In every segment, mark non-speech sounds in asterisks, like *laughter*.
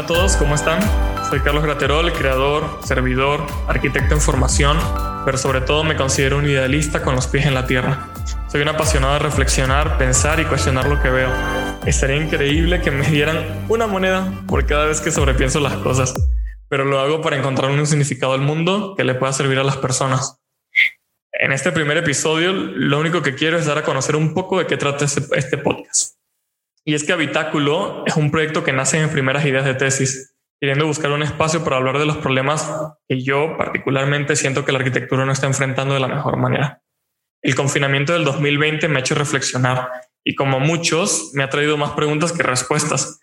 todos, ¿cómo están? Soy Carlos Graterol, creador, servidor, arquitecto en formación, pero sobre todo me considero un idealista con los pies en la tierra. Soy un apasionado de reflexionar, pensar y cuestionar lo que veo. Estaría increíble que me dieran una moneda por cada vez que sobrepienso las cosas, pero lo hago para encontrar un significado al mundo que le pueda servir a las personas. En este primer episodio, lo único que quiero es dar a conocer un poco de qué trata este podcast. Y es que Habitáculo *clears throat* es un proyecto que nace en primeras ideas de tesis, queriendo buscar un espacio para hablar de los problemas que yo particularmente siento que la arquitectura no está enfrentando de la mejor manera. El confinamiento del 2020 me ha hecho reflexionar y como muchos me ha traído más preguntas que respuestas.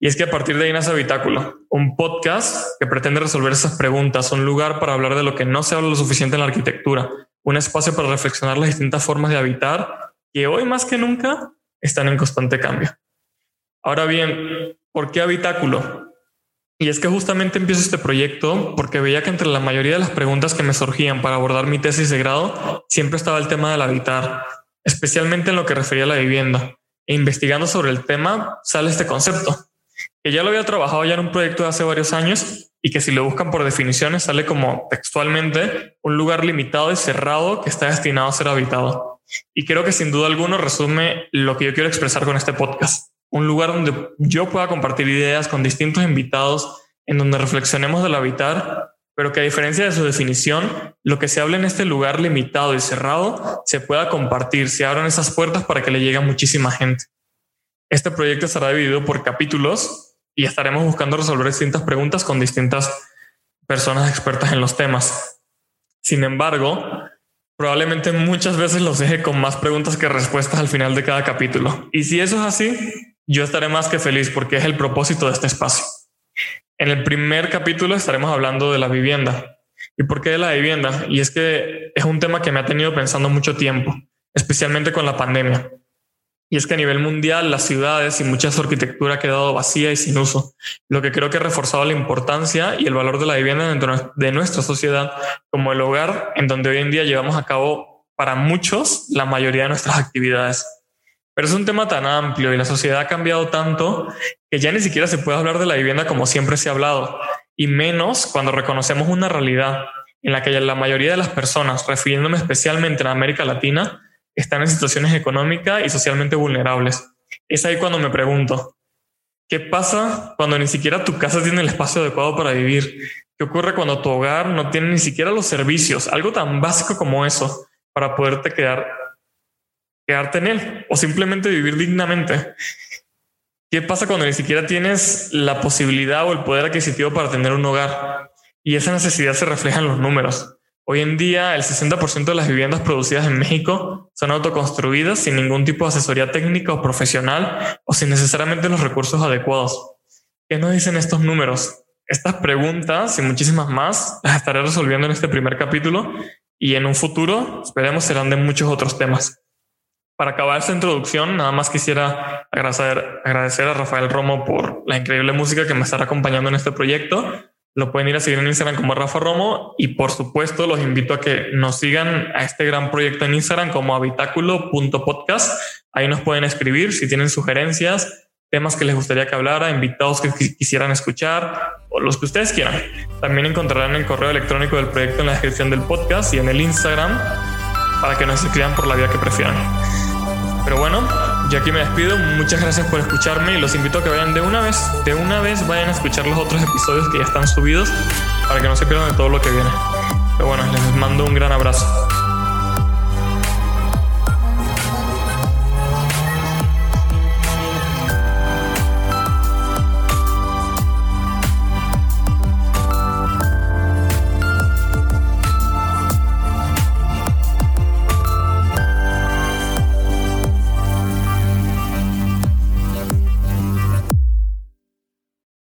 Y es que a partir de ahí nace Habitáculo, un podcast que pretende resolver esas preguntas, un lugar para hablar de lo que no se habla lo suficiente en la arquitectura, un espacio para reflexionar las distintas formas de habitar que hoy más que nunca están en constante cambio. Ahora bien, ¿por qué habitáculo? Y es que justamente empiezo este proyecto porque veía que entre la mayoría de las preguntas que me surgían para abordar mi tesis de grado siempre estaba el tema del habitar, especialmente en lo que refería a la vivienda. E investigando sobre el tema sale este concepto, que ya lo había trabajado ya en un proyecto de hace varios años y que si lo buscan por definiciones sale como textualmente un lugar limitado y cerrado que está destinado a ser habitado. Y creo que sin duda alguno resume lo que yo quiero expresar con este podcast un lugar donde yo pueda compartir ideas con distintos invitados, en donde reflexionemos del habitar, pero que a diferencia de su definición, lo que se habla en este lugar limitado y cerrado se pueda compartir, se abran esas puertas para que le llegue a muchísima gente. Este proyecto estará dividido por capítulos y estaremos buscando resolver distintas preguntas con distintas personas expertas en los temas. Sin embargo, probablemente muchas veces los deje con más preguntas que respuestas al final de cada capítulo. Y si eso es así, yo estaré más que feliz porque es el propósito de este espacio. En el primer capítulo estaremos hablando de la vivienda. ¿Y por qué de la vivienda? Y es que es un tema que me ha tenido pensando mucho tiempo, especialmente con la pandemia. Y es que a nivel mundial las ciudades y mucha arquitectura ha quedado vacía y sin uso, lo que creo que ha reforzado la importancia y el valor de la vivienda dentro de nuestra sociedad como el hogar en donde hoy en día llevamos a cabo para muchos la mayoría de nuestras actividades. Pero es un tema tan amplio y la sociedad ha cambiado tanto que ya ni siquiera se puede hablar de la vivienda como siempre se ha hablado, y menos cuando reconocemos una realidad en la que la mayoría de las personas, refiriéndome especialmente en América Latina, están en situaciones económicas y socialmente vulnerables. Es ahí cuando me pregunto, ¿qué pasa cuando ni siquiera tu casa tiene el espacio adecuado para vivir? ¿Qué ocurre cuando tu hogar no tiene ni siquiera los servicios, algo tan básico como eso, para poderte quedar quedarte en él o simplemente vivir dignamente. ¿Qué pasa cuando ni siquiera tienes la posibilidad o el poder adquisitivo para tener un hogar? Y esa necesidad se refleja en los números. Hoy en día, el 60% de las viviendas producidas en México son autoconstruidas sin ningún tipo de asesoría técnica o profesional o sin necesariamente los recursos adecuados. ¿Qué nos dicen estos números? Estas preguntas y muchísimas más las estaré resolviendo en este primer capítulo y en un futuro esperemos serán de muchos otros temas. Para acabar esta introducción, nada más quisiera agradecer, agradecer a Rafael Romo por la increíble música que me estará acompañando en este proyecto. Lo pueden ir a seguir en Instagram como Rafa Romo y por supuesto los invito a que nos sigan a este gran proyecto en Instagram como habitáculo.podcast. Ahí nos pueden escribir si tienen sugerencias, temas que les gustaría que hablara, invitados que quisieran escuchar o los que ustedes quieran. También encontrarán el correo electrónico del proyecto en la descripción del podcast y en el Instagram para que nos escriban por la vía que prefieran. Pero bueno, yo aquí me despido. Muchas gracias por escucharme y los invito a que vayan de una vez, de una vez vayan a escuchar los otros episodios que ya están subidos para que no se pierdan de todo lo que viene. Pero bueno, les mando un gran abrazo.